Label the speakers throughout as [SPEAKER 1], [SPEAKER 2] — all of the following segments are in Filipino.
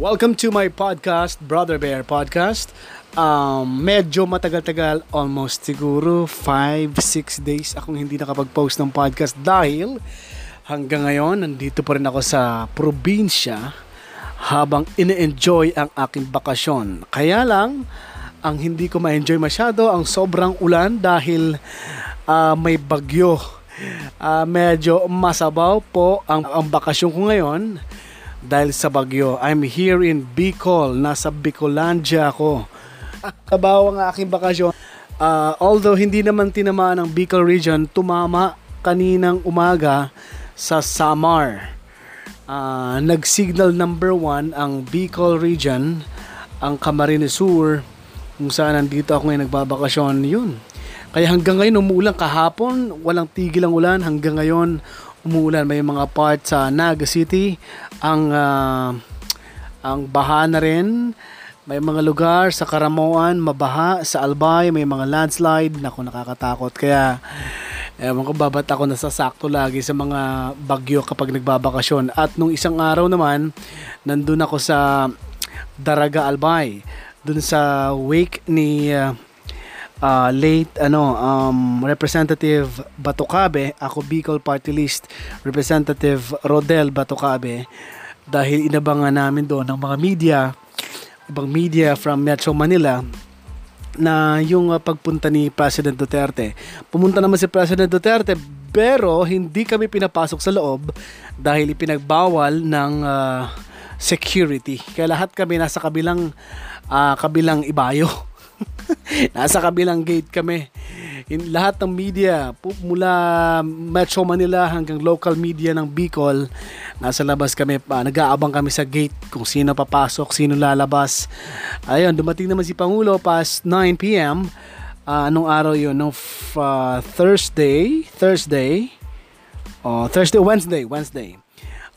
[SPEAKER 1] Welcome to my podcast, Brother Bear Podcast. Um, medyo matagal-tagal, almost siguro 5-6 days akong hindi nakapag-post ng podcast dahil hanggang ngayon, nandito pa rin ako sa probinsya habang ine-enjoy ang aking bakasyon. Kaya lang, ang hindi ko ma-enjoy masyado ang sobrang ulan dahil uh, may bagyo. Uh, medyo masabaw po ang, ang bakasyon ko ngayon dahil sa bagyo. I'm here in Bicol. Nasa Bicolandia ako. Kabaw ang aking bakasyon. Uh, although hindi naman tinamaan ng Bicol region, tumama kaninang umaga sa Samar. Uh, nag-signal number 1 ang Bicol region, ang Camarines Sur, kung saan nandito ako ngayon nagbabakasyon, yun. Kaya hanggang ngayon umuulan kahapon, walang tigil ang ulan. Hanggang ngayon umuulan. May mga part sa Naga City, ang uh, ang baha na rin. May mga lugar sa Karamoan, mabaha. Sa Albay, may mga landslide. Naku, nakakatakot. Kaya, ewan ko babat ako nasasakto lagi sa mga bagyo kapag nagbabakasyon. At nung isang araw naman, nandun ako sa Daraga Albay. Dun sa wake ni uh, uh, late ano um, Representative Batucabe, ako Bicol Party List Representative Rodel Batucabe dahil inabangan namin doon ng mga media, ibang media from Metro Manila na yung uh, pagpunta ni President Duterte. Pumunta naman si President Duterte pero hindi kami pinapasok sa loob dahil ipinagbawal ng uh, security. Kaya lahat kami nasa kabilang uh, kabilang ibayo Nasa kabilang gate kami. In lahat ng media, mula Metro Manila hanggang local media ng Bicol, nasa labas kami pa. Nag-aabang kami sa gate kung sino papasok, sino lalabas. Ayun, dumating naman si Pangulo past 9 p.m. Uh, anong araw yun? No, uh, Thursday, Thursday, oh, Thursday, Wednesday, Wednesday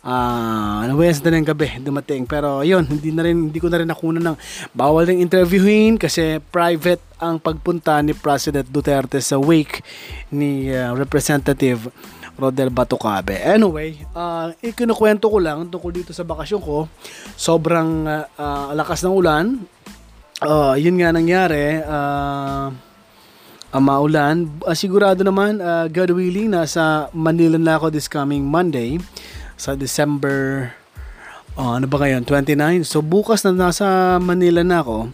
[SPEAKER 1] uh, ano Wednesday ng gabi dumating pero yun hindi na rin hindi ko na rin nakuna ng bawal ring interviewin kasi private ang pagpunta ni President Duterte sa wake ni uh, Representative Rodel Batucabe. Anyway, uh, ikinukwento ko lang tungkol dito sa bakasyon ko. Sobrang uh, uh, lakas ng ulan. Uh, yun nga nangyari. Uh, uh, maulan. Uh, sigurado naman, uh, God willing, nasa Manila na ako this coming Monday sa December oh, ano ba ngayon? 29 so bukas na nasa Manila na ako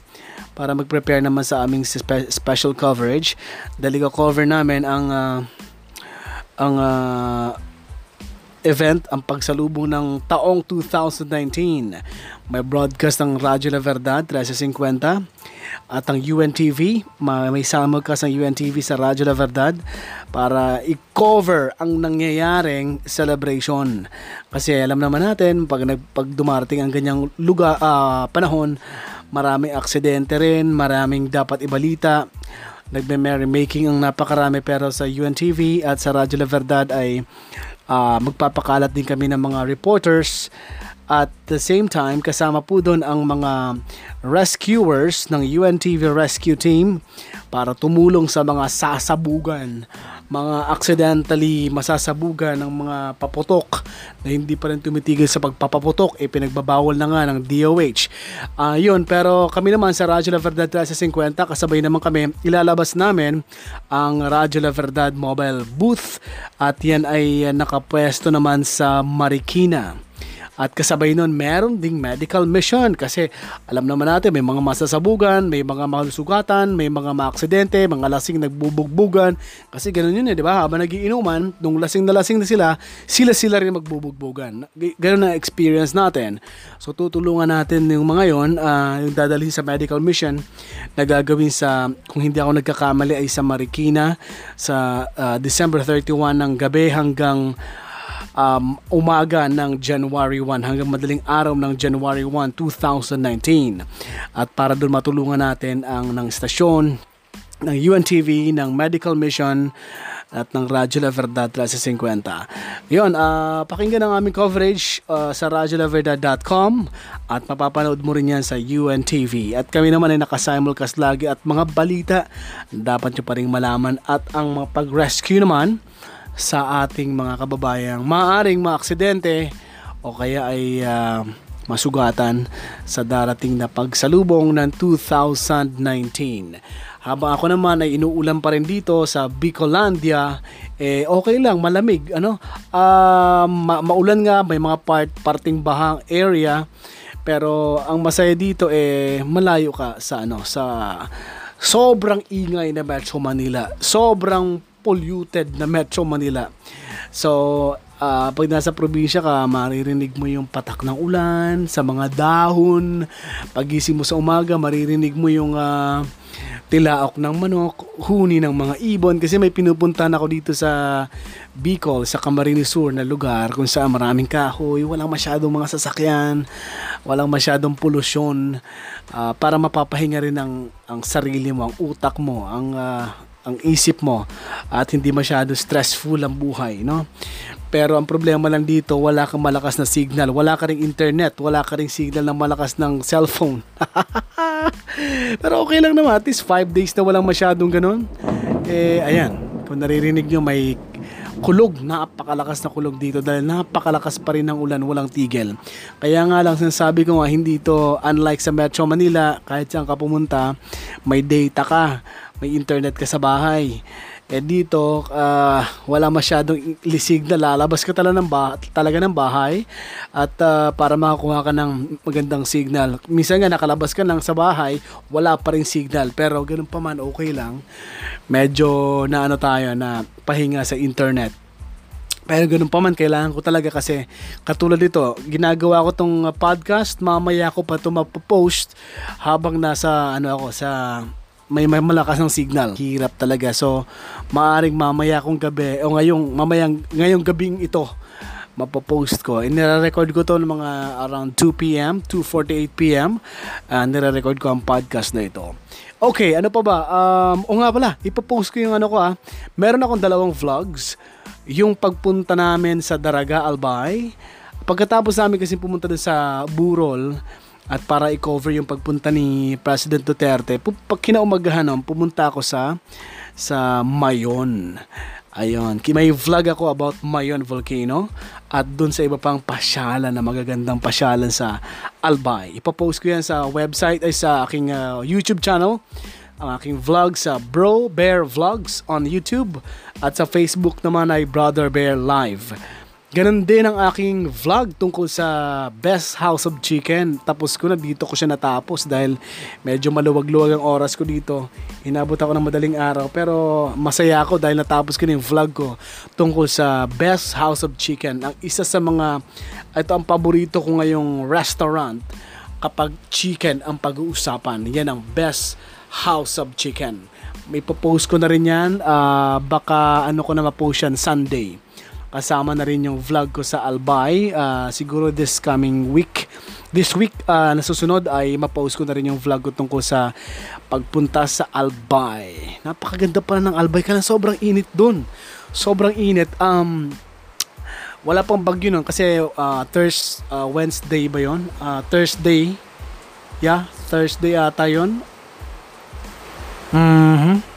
[SPEAKER 1] para mag-prepare naman sa aming spe- special coverage. Dali cover namin ang uh, ang uh, event ang pagsalubong ng taong 2019 may broadcast ng Radyo La Verdad 1350 at ang UNTV. May ka sa UNTV sa Radyo La Verdad para i-cover ang nangyayaring celebration. Kasi alam naman natin, pag, pag dumarating ang ganyang lugar, uh, panahon, maraming aksidente rin, maraming dapat ibalita. Nagme-merry making ang napakarami pero sa UNTV at sa Radyo La Verdad ay uh, magpapakalat din kami ng mga reporters. At the same time, kasama po doon ang mga rescuers ng UNTV Rescue Team para tumulong sa mga sasabugan, mga accidentally masasabugan ng mga paputok na hindi pa rin tumitigil sa pagpapaputok, eh pinagbabawal na nga ng DOH. Uh, yun, pero kami naman sa Radyo La Verdad 1350, kasabay naman kami, ilalabas namin ang Radyo La Verdad mobile booth at yan ay nakapwesto naman sa Marikina. At kasabay nun, meron ding medical mission kasi alam naman natin may mga masasabugan, may mga malusugatan, may mga maaksidente, mga lasing nagbubugbugan. Kasi ganun yun eh, di ba? Habang nagiinuman, nung lasing na lasing na sila, sila-sila rin magbubugbugan. Ganun na experience natin. So tutulungan natin yung mga yon, uh, yung dadalhin sa medical mission na gagawin sa, kung hindi ako nagkakamali, ay sa Marikina sa uh, December 31 ng gabi hanggang um, umaga ng January 1 hanggang madaling araw ng January 1, 2019. At para doon matulungan natin ang ng stasyon ng UNTV, ng Medical Mission, at ng Radyo La Verdad 1350. Yun, uh, pakinggan ang aming coverage uh, sa radyolaverdad.com at mapapanood mo rin yan sa UNTV. At kami naman ay nakasimulcast lagi at mga balita dapat nyo pa rin malaman at ang mga pag-rescue naman sa ating mga kababayang maaring maaksidente o kaya ay uh, masugatan sa darating na pagsalubong ng 2019. Habang ako naman ay inuulan pa rin dito sa Bicolandia, eh okay lang, malamig, ano? Uh, ma- maulan nga, may mga part parting bahang area, pero ang masaya dito eh malayo ka sa ano, sa sobrang ingay na Metro Manila. Sobrang polluted na Metro Manila. So, uh, pag nasa probinsya ka, maririnig mo yung patak ng ulan sa mga dahon. Pagising mo sa umaga, maririnig mo yung uh, tilaok ng manok, huni ng mga ibon kasi may pinupuntahan ako dito sa Bicol, sa Camarines Sur na lugar kung saan maraming kahoy, walang masyadong mga sasakyan, walang masyadong polusyon uh, para mapapahinga rin ang, ang sarili mo, ang utak mo, ang uh, ang isip mo at hindi masyado stressful ang buhay, no? Pero ang problema lang dito, wala kang malakas na signal, wala ka ring internet, wala ka ring signal ng malakas ng cellphone. Pero okay lang naman, at least 5 days na walang masyadong ganun. Eh, ayan, kung naririnig nyo, may kulog, napakalakas na kulog dito dahil napakalakas pa rin ng ulan, walang tigil. Kaya nga lang sinasabi ko nga, hindi to unlike sa Metro Manila, kahit saan ka pumunta, may data ka may internet ka sa bahay. Eh dito, uh, wala masyadong signal. Lalabas ka talaga ng, bah- talaga ng bahay at uh, para makakuha ka ng magandang signal. Minsan nga nakalabas ka lang sa bahay, wala pa rin signal. Pero ganun pa man, okay lang. Medyo na ano tayo na pahinga sa internet. Pero ganun pa man, kailangan ko talaga kasi katulad dito, ginagawa ko tong podcast, mamaya ko pa ito mapopost habang nasa ano ako sa may, may malakas ng signal. Hirap talaga. So, maaring mamaya kong gabi, o ngayong, mamayang, ngayong gabing ito, mapopost ko. Inire-record ko to ng mga around 2 p.m., 2.48 p.m. Uh, nire-record ko ang podcast na ito. Okay, ano pa ba? Um, o nga pala, ipopost ko yung ano ko ah. Meron akong dalawang vlogs. Yung pagpunta namin sa Daraga Albay. Pagkatapos namin kasi pumunta doon sa Burol, at para i-cover yung pagpunta ni President Duterte, pag kinaumagahan nun, pumunta ako sa sa Mayon. Ayun, may vlog ako about Mayon Volcano at dun sa iba pang pasyalan na magagandang pasyalan sa Albay. Ipapost ko yan sa website ay sa aking uh, YouTube channel ang aking vlog sa Bro Bear Vlogs on YouTube at sa Facebook naman ay Brother Bear Live. Ganon din ang aking vlog tungkol sa Best House of Chicken. Tapos ko na dito ko siya natapos dahil medyo maluwag-luwag ang oras ko dito. Inabot ako ng madaling araw pero masaya ako dahil natapos ko na yung vlog ko tungkol sa Best House of Chicken. Ang isa sa mga, ito ang paborito ko ngayong restaurant kapag chicken ang pag-uusapan. Yan ang Best House of Chicken. May post ko na rin yan. Uh, baka ano ko na ma-post yan Sunday Kasama na rin yung vlog ko sa Albay. Uh, siguro this coming week. This week uh, na susunod ay mapost ko na rin yung vlog ko tungkol sa pagpunta sa Albay. Napakaganda pa ng Albay ka sobrang init dun. Sobrang init. Um, wala pang bagyo nun kasi uh, Thursday, uh, Wednesday ba yon? Uh, Thursday. Yeah, Thursday ata yon. Mm-hmm.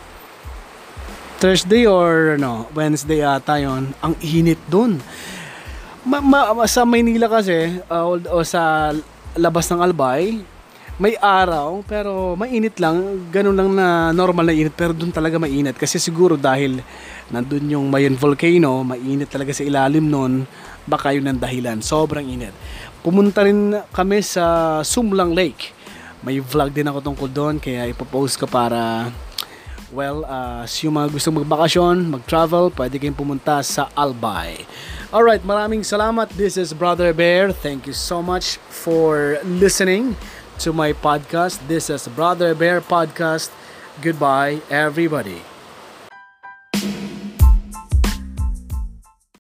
[SPEAKER 1] Thursday or no, Wednesday ata yon ang init doon. Ma, ma, sa Maynila kasi uh, o, o sa labas ng Albay may araw pero mainit lang. Ganun lang na normal na init pero doon talaga mainit. Kasi siguro dahil nandun yung Mayon Volcano mainit talaga sa ilalim noon baka yun ang dahilan. Sobrang init. Pumunta rin kami sa Sumlang Lake. May vlog din ako tungkol doon kaya ipopost ko para Well, uh, yung mga gustong magbakasyon, mag-travel, pwede kayong pumunta sa Albay. Alright, maraming salamat. This is Brother Bear. Thank you so much for listening to my podcast. This is Brother Bear Podcast. Goodbye, everybody.